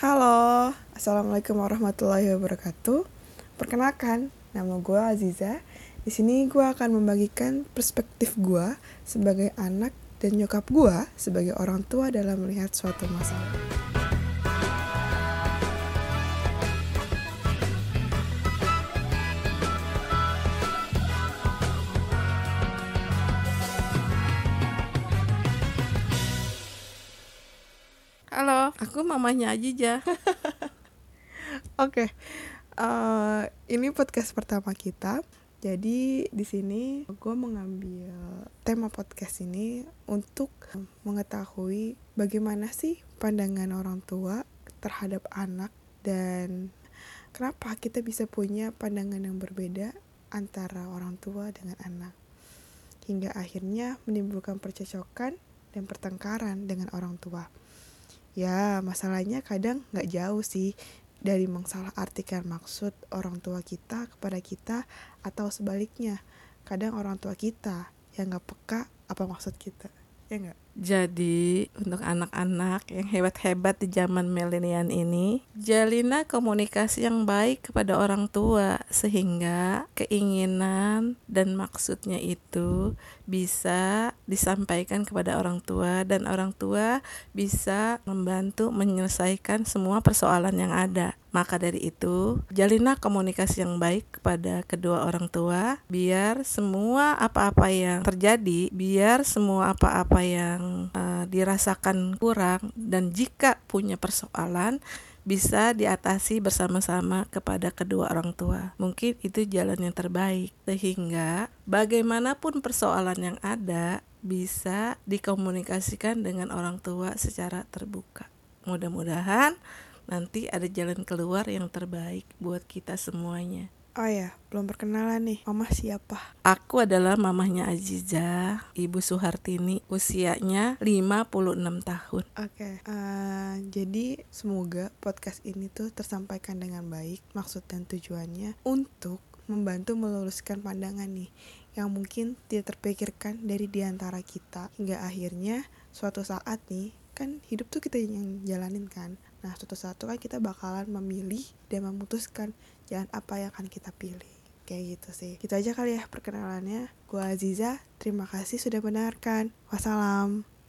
Halo, assalamualaikum warahmatullahi wabarakatuh. Perkenalkan, nama gue Aziza. Di sini gue akan membagikan perspektif gue sebagai anak dan nyokap gue sebagai orang tua dalam melihat suatu masalah. Aku mamanya Ajija. Oke, eh, ini podcast pertama kita. Jadi di sini gue mengambil tema podcast ini untuk mengetahui bagaimana sih pandangan orang tua terhadap anak dan kenapa kita bisa punya pandangan yang berbeda antara orang tua dengan anak hingga akhirnya menimbulkan percecokan dan pertengkaran dengan orang tua. Ya, masalahnya kadang nggak jauh sih dari mengsalah artikan maksud orang tua kita kepada kita atau sebaliknya. Kadang orang tua kita yang nggak peka apa maksud kita. Ya nggak? Jadi, untuk anak-anak yang hebat-hebat di zaman milenial ini, jalina komunikasi yang baik kepada orang tua sehingga keinginan dan maksudnya itu bisa disampaikan kepada orang tua dan orang tua bisa membantu menyelesaikan semua persoalan yang ada. Maka dari itu, jalinlah komunikasi yang baik kepada kedua orang tua biar semua apa-apa yang terjadi, biar semua apa-apa yang uh, dirasakan kurang dan jika punya persoalan bisa diatasi bersama-sama kepada kedua orang tua. Mungkin itu jalan yang terbaik sehingga bagaimanapun persoalan yang ada bisa dikomunikasikan dengan orang tua secara terbuka. Mudah-mudahan nanti ada jalan keluar yang terbaik buat kita semuanya. Oh ya, belum perkenalan nih. Mama siapa? Aku adalah mamahnya Aziza, Ibu Suhartini, usianya 56 tahun. Oke, okay. uh, jadi semoga podcast ini tuh tersampaikan dengan baik maksud dan tujuannya untuk membantu meluruskan pandangan nih yang mungkin tidak terpikirkan dari di antara kita hingga akhirnya suatu saat nih kan hidup tuh kita yang jalanin kan Nah, suatu saat kan kita bakalan memilih dan memutuskan jalan apa yang akan kita pilih. Kayak gitu sih. Gitu aja kali ya perkenalannya. Gua Aziza, terima kasih sudah mendengarkan. Wassalam.